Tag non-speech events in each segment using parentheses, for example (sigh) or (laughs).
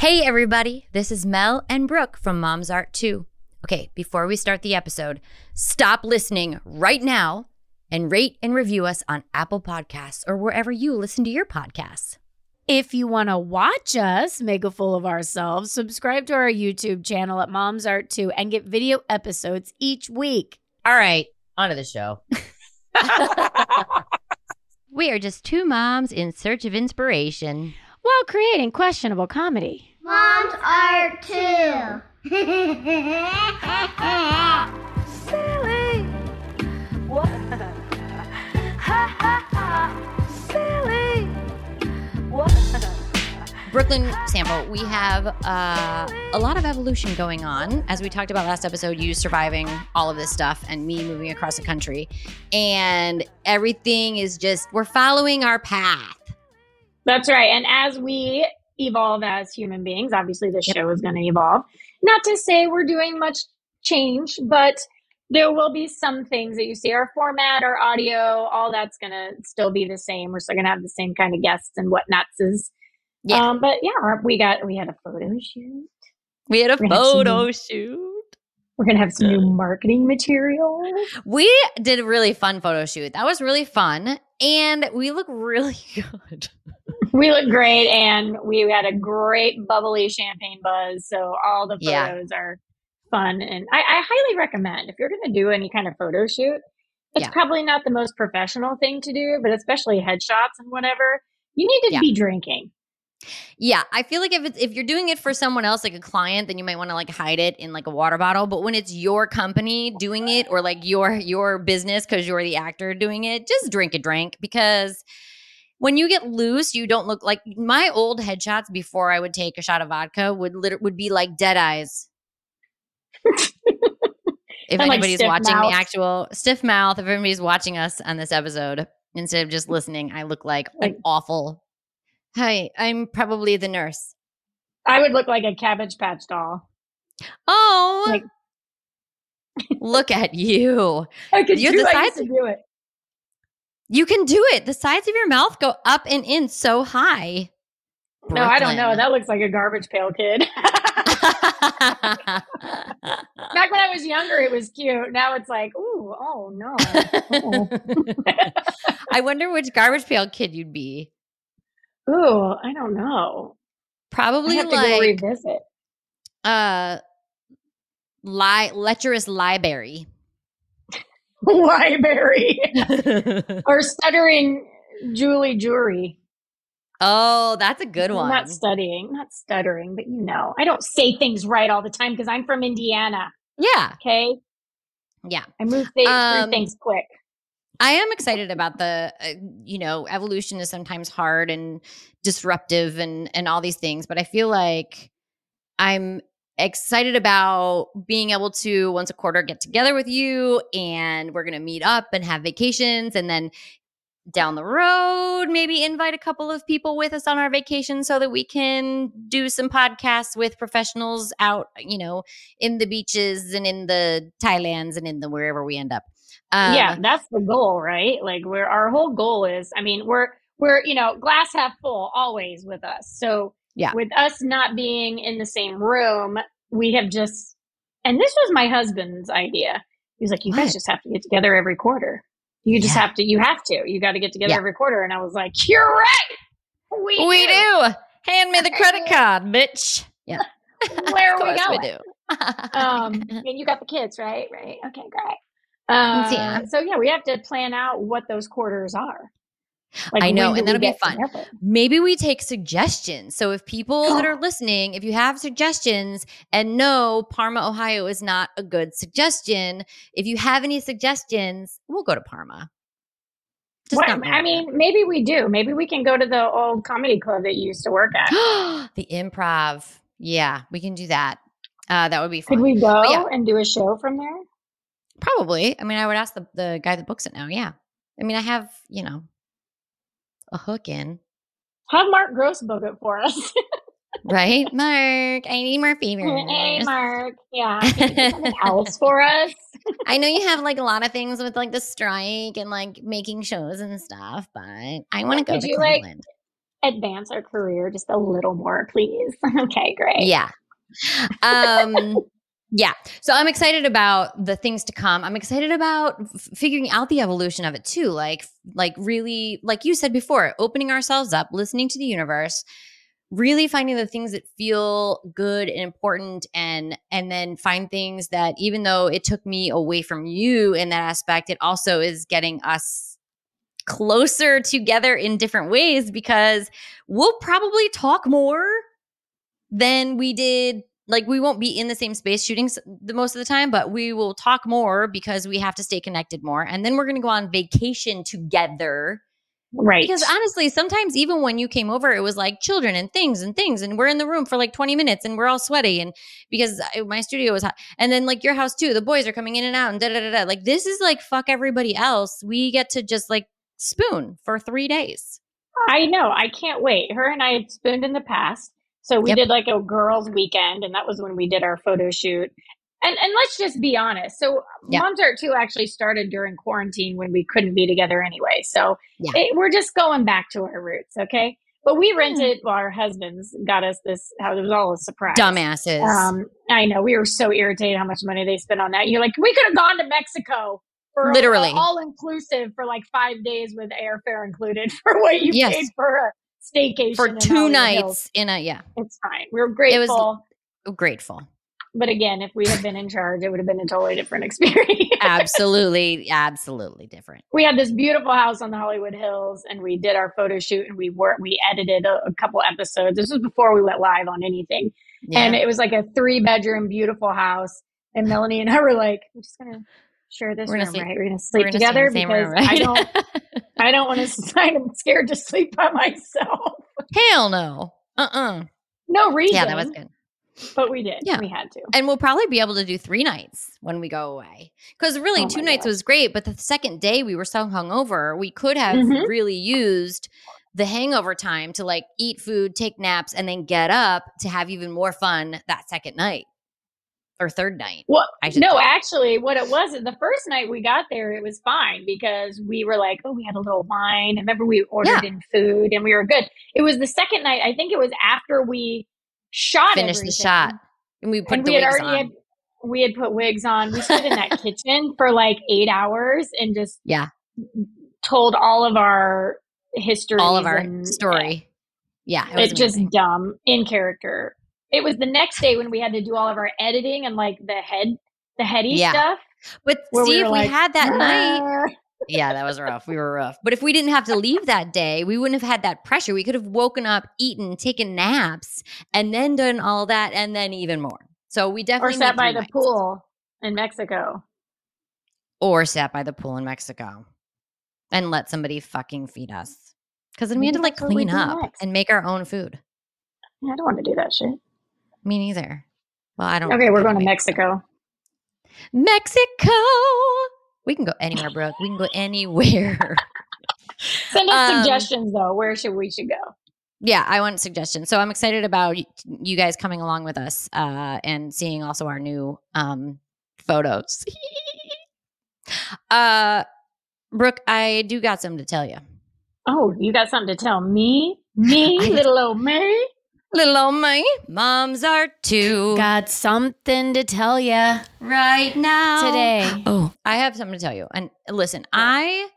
Hey, everybody, this is Mel and Brooke from Mom's Art Too. Okay, before we start the episode, stop listening right now and rate and review us on Apple Podcasts or wherever you listen to your podcasts. If you want to watch us make a fool of ourselves, subscribe to our YouTube channel at Mom's Art Too and get video episodes each week. All right, on to the show. (laughs) we are just two moms in search of inspiration. While creating questionable comedy. Moms are too. Silly. What? Ha ha ha. Silly. What? Brooklyn Sample, we have uh, a lot of evolution going on. As we talked about last episode, you surviving all of this stuff and me moving across the country. And everything is just, we're following our path. That's right. And as we evolve as human beings, obviously the show is going to evolve. Not to say we're doing much change, but there will be some things that you see our format, our audio, all that's going to still be the same. We're still going to have the same kind of guests and whatnots. Is Yeah. Um, but yeah, we got we had a photo shoot. We had a We're gonna some- photo shoot. We're gonna have some new marketing material. We did a really fun photo shoot. That was really fun. And we look really (laughs) good. We look great, and we had a great bubbly champagne buzz. So all the Yeah. photos are fun, and I, I highly recommend if you're going to do any kind of photo shoot. It's Yeah. probably not the most professional thing to do, but especially headshots and whatever, you need to Yeah. be drinking. Yeah, I feel like if it's if you're doing it for someone else, like a client, then you might want to like hide it in like a water bottle. But when it's your company doing it, or like your your business because you're the actor doing it, just drink a drink because when you get loose, you don't look like my old headshots before I would take a shot of vodka would lit- would be like dead eyes. (laughs) if And, anybody's stiff watching mouth. the actual stiff mouth, if everybody's watching us on this episode instead of just listening, I look like Like- an awful. Hi, I'm probably the nurse. I would look like a Cabbage Patch doll. Oh, Like- look at you. I could You're do, the I used to do it. You can do it. The sides of your mouth go up and in so high. No, I don't know. That looks like a garbage pail kid. (laughs) Back when I was younger, it was cute. Now it's like, ooh, oh no. Oh. (laughs) I wonder which garbage pail kid you'd be. Ooh, I don't know. I Probably have to go like revisit. uh li- lecherous library. Library (laughs) or stuttering Julie Jury. oh, that's a good one. Not studying, not stuttering, but you know, I don't say things right all the time because I'm from Indiana. yeah. Okay, Yeah. I move th- Um, things quick. I am excited about the, uh, you know, evolution is sometimes hard and disruptive and and all these things, but I feel like I'm excited about being able to once a quarter get together with you and we're going to meet up and have vacations and then down the road maybe invite a couple of people with us on our vacation so that we can do some podcasts with professionals out, you know, in the beaches and in the Thailands and in the wherever we end up. Um, yeah, that's the goal, right? Like where our whole goal is. I mean, we're we're you know glass half full always with us. So Yeah. with us not being in the same room, we have just. And this was my husband's idea. He was like, "You guys just have to get together every quarter. You just Yeah. have to. You have to. You got to get together Yeah. every quarter." And I was like, "You're right. We, We do. Hand me the credit (laughs) card, bitch. Yeah. Where (laughs) are we going? we do. um, (laughs) and you got the kids, right? Right. Okay, great. Uh, Yeah. So yeah, we have to plan out what those quarters are. I know, and that'll be fun. together? Maybe we take suggestions. So if people that are (gasps) listening, if you have suggestions and no, Parma, Ohio is not a good suggestion, if you have any suggestions, we'll go to Parma. Just What- I mean, maybe we do. Maybe we can go to the old comedy club that you used to work at. (gasps) the improv. Yeah, we can do that. Uh, that would be fun. Could we go yeah. and do a show from there? Probably. I mean, I would ask the, the guy that books it now. Yeah. I mean, I have, you know, a hook in. Have Mark Gross book it for us. Right? (laughs) Mark, I need more hey. Mark. Yeah. Something (laughs) else for us? I know you have like a lot of things with like the strike and like making shows and stuff, but I want to go to you, like, Cleveland. advance our career just a little more, please. (laughs) okay, great. Yeah. Um yeah. So I'm excited about the things to come. I'm excited about f- figuring out the evolution of it too. Like like really like you said before, opening ourselves up, listening to the universe, really finding the things that feel good and important and and then find things that even though it took me away from you in that aspect, it also is getting us closer together in different ways because we'll probably talk more than we did like we won't be in the same space shooting the most of the time but we will talk more because we have to stay connected more and then we're going to go on vacation together Right. because honestly sometimes even when you came over it was like children and things and things and we're in the room for like 20 minutes and we're all sweaty and because my studio was hot and then like your house too the boys are coming in and out and da da da da like this is like fuck everybody else we get to just like spoon for three days I know. I can't wait. Her and I had spooned in the past. So we Yep. did like a girls' weekend, and that was when we did our photo shoot. And and let's just be honest. So Yeah. Mom's Art Too actually started during quarantine when we couldn't be together anyway. So Yeah. it, we're just going back to our roots, okay? But we rented, well, our husbands got us this How It was all a surprise. dumbasses Um, I know. We were so irritated how much money they spent on that. You're like, we could have gone to Mexico for Literally. all inclusive for like five days with airfare included (laughs) for what you Yes. paid for a staycation for two nights in a yeah It's fine. We were grateful. Oh, grateful but again, if we had been in charge, it would have been a totally different (laughs) experience. absolutely absolutely different we had this beautiful house on the Hollywood Hills, and we did our photo shoot, and we were we edited a, a couple episodes. This was before we went live on anything, yeah and it was like a three bedroom, beautiful house. And Melanie and I were like, "We're just gonna share this We're room, right? We're gonna We're sleep in together because room, right? I don't, (laughs) I don't want to. (laughs) Sign. I'm scared to sleep by myself. hell no uh-uh No reason. yeah that was good But we did. Yeah. we had to. and we'll probably be able to do three nights when we go away because really Oh two nights gosh. was great but the second day we were so hungover we could have Mhm. really used the hangover time to like eat food take naps and then get up to have even more fun that second night or third night Well, I no, say. actually, what it was the first night we got there, it was fine because we were like, oh, we had a little wine. And remember, we ordered in food and we were good. It was the second night. I think it was after we shot finish the shot and we put and we had wigs already on had we had put wigs on. We stood in that (laughs) kitchen for like eight hours and just Yeah. told all of our history, all of our story yeah it just dumb in character. It was the next day when we had to do all of our editing and like the head, the heady Yeah. stuff. but we see were if we had that night (laughs) yeah, that was rough. We were rough. But if we didn't have to leave that day, we wouldn't have had that pressure. We could have woken up, eaten, taken naps, and then done all that, and then even more. So we definitely or sat by the nights. pool in Mexico. or sat by the pool in Mexico, and let somebody fucking feed us. Because then we had to like we clean up next. and make our own food. I don't want to do that shit. Me neither. Well, I don't. Okay, we're going to. Mexico. Mexico. We can go anywhere, Brooke. We can go anywhere. (laughs) Send us Um, suggestions though. Where should we should go? yeah, I want suggestions. So I'm excited about you guys coming along with us uh, and seeing also our new um, photos. (laughs) uh, Brooke, I do got something to tell you. Oh, you got something to tell me? Me, (laughs) little old me? Little old me, moms are too Got something to tell you right now today. Oh, I have something to tell you. And listen, I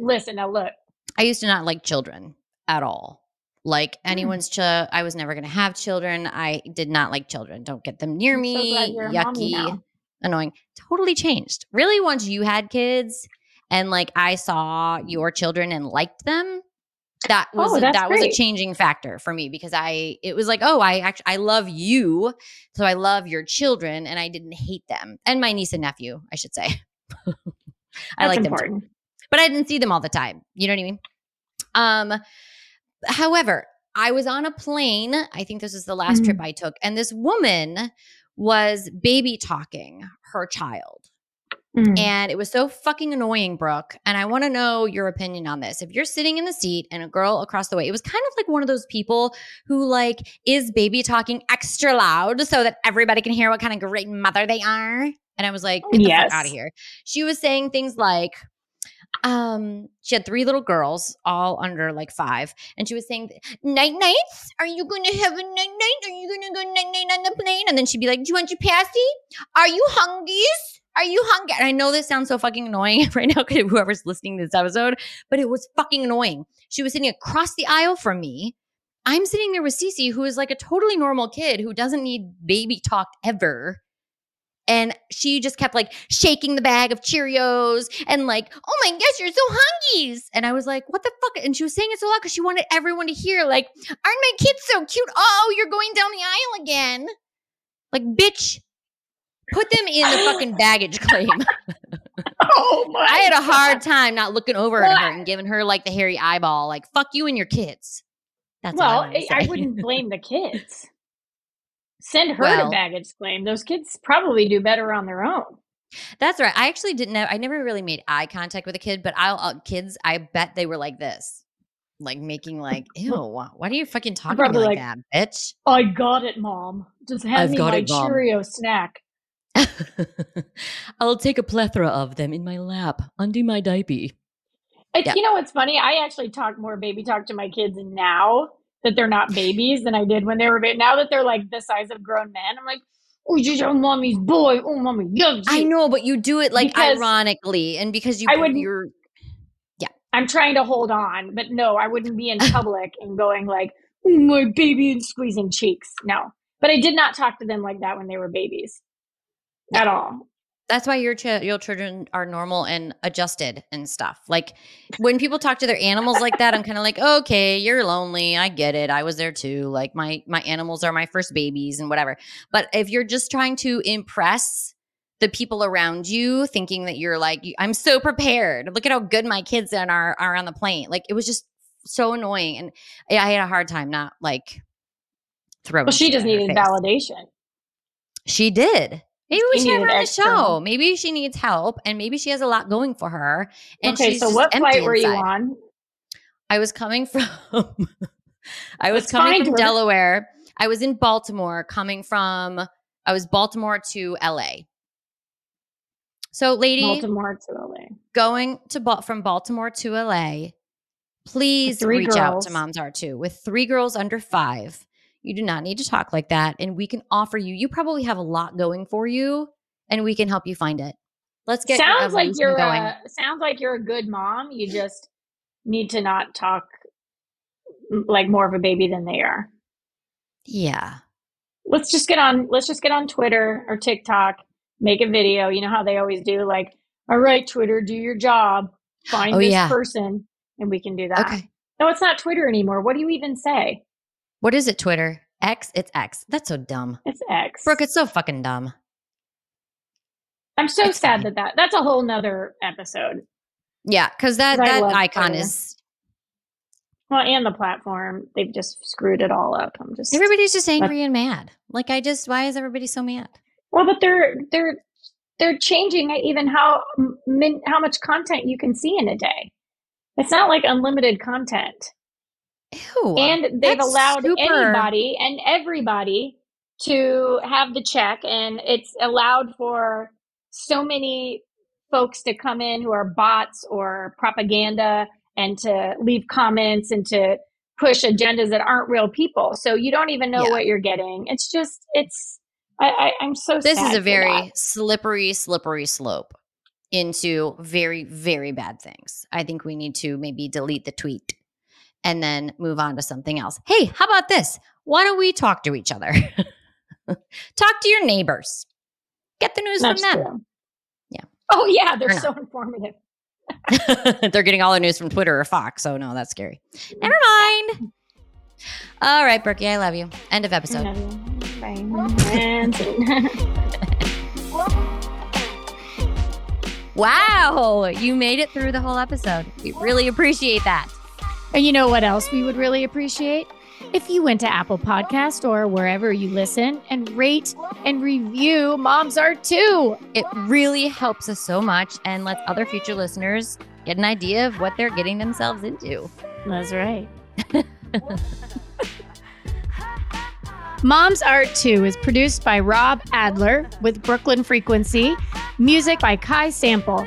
Listen, now look. I used to not like children at all. Like Hmm. anyone's child, I was never going to have children. I did not like children. Don't get them near I'm me. glad you're a mommy Yucky, annoying. Totally changed. Really, once you had kids and like I saw your children and liked them, that was Oh, that was a changing factor for me because I it was like oh I actually I love you, so I love your children and I didn't hate them and my niece and nephew I should say. (laughs) I like them too but I didn't see them all the time. You know what I mean? Um, however, I was on a plane. I think this is the last trip I took, and this woman was baby talking her child. Mm. And it was so fucking annoying, Brooke. And I want to know your opinion on this. If you're sitting in the seat and a girl across the way, it was kind of like one of those people who like is baby talking extra loud so that everybody can hear what kind of great mother they are. And I was like, get the Yes. fuck out of here. She was saying things like, um, she had three little girls, all under like five, and she was saying, "Night nights, are you going to have a night night? Are you going to go night night on the plane?" And then she'd be like, "Do you want your passy? Are you hungry? Are you hungry?" And I know this sounds so fucking annoying (laughs) right now, because whoever's listening to this episode, but it was fucking annoying. She was sitting across the aisle from me. I'm sitting there with Cece, who is like a totally normal kid who doesn't need baby talk ever. And she just kept like shaking the bag of Cheerios and like, oh my gosh, you're so hungies. And I was like, what the fuck? And she was saying it so loud because she wanted everyone to hear, like, aren't my kids so cute? Oh, you're going down the aisle again. Like, bitch, put them in the fucking baggage claim. (laughs) Oh my! I had a hard time not looking over at her and giving her like the hairy eyeball, like, fuck you and your kids. That's well, I, I, wouldn't (laughs) blame the kids. Send her Well- to baggage claim. Those kids probably do better on their own. That's right. I actually didn't know. I never really made eye contact with a kid, but I'll uh, kids. I bet they were like this, like making like, (laughs) ew. why are you fucking talking to me probably like, like- that, bitch? I got it, mom. Just hand I've me my it. Cheerio snack. (laughs) I'll take a plethora of them in my lap, Undo my diaper. Yeah. You know what's funny? I actually talk more baby talk to my kids now that they're not babies than I did when they were babies. Now that they're like the size of grown men, I'm like, oh, you're your mommy's boy. Oh, mommy loves you. I know, but you do it like Because ironically, and because you, I wouldn't- you're I'm trying to hold on, but no, I wouldn't be in public and going like, oh, my baby and squeezing cheeks. No. But I did not talk to them like that when they were babies at all. that's why your ch- your children are normal and adjusted and stuff. Like when people talk to their animals like that, I'm kind of like, okay, you're lonely. I get it. I was there too. Like my my animals are my first babies and whatever. But if you're just trying to impress the people around you, thinking that you're like, I'm so prepared. Look at how good my kids are are on the plane. Like it was just so annoying, and I I had a hard time not like throwing. Well, she just needed validation. She did. Maybe we She should have her on the show. Maybe she needs help, and maybe she has a lot going for her. And okay, so what flight were you on? I was coming (laughs) from. I was Let's coming from her. (laughs) Delaware. I was in Baltimore, coming from. I was Baltimore to LA. So, lady, Baltimore to LA. going to Bal- from Baltimore to LA, please reach out to. Moms Are Too with three girls under five. You do not need to talk like that, and we can offer you. You probably have a lot going for you, and we can help you find it. Let's get sounds like you're going. a, sounds like you're a good mom. You just need to not talk like more of a baby than they are. yeah, Let's just get on. Let's just get on Twitter or TikTok. Make a video. You know how they always do. Like, all right, Twitter, do your job. Find Oh, this yeah. person, and we can do that. okay. No, it's not Twitter anymore. What do you even say? What is it? Twitter X? It's X. That's so dumb, It's X. Brooke. It's so fucking dumb. I'm so it's sad that that that's a whole nother episode. Yeah, because that that icon Twitter. is Well, and the platform, they've just screwed it all up. I'm just everybody's just angry and mad. Like I just, why is everybody so mad? Well, but they're they're they're changing even how min, how much content you can see in a day. It's not like unlimited content, Ew. Uh, and they've allowed super- anybody and everybody to have the check, and it's allowed for so many folks to come in who are bots or propaganda and to leave comments and to push agendas that aren't real people. So you don't even know Yeah. what you're getting. It's just it's. I, I, I'm so. this is a very slippery, slippery slope into very, very bad things. I think we need to maybe delete the tweet and then move on to something else. Hey, how about this? Why don't we talk to each other? (laughs) talk to your neighbors. Get the news That's from them. true. Yeah. Oh yeah, they're so informative. (laughs) They're getting all their news from Twitter or Fox. So no, that's scary. Mm-hmm. Never mind. All right, Berkey, I love you. End of episode. Bye. (laughs) Wow, you made it through the whole episode. We really appreciate that. And you know what else we would really appreciate? If you went to Apple Podcast or wherever you listen and rate and review Moms Art Too. It really helps us so much and lets other future listeners get an idea of what they're getting themselves into. That's right. (laughs) Mom's Art Too is produced by Rob Adler with Brooklyn Frequency, music by Kai Sample.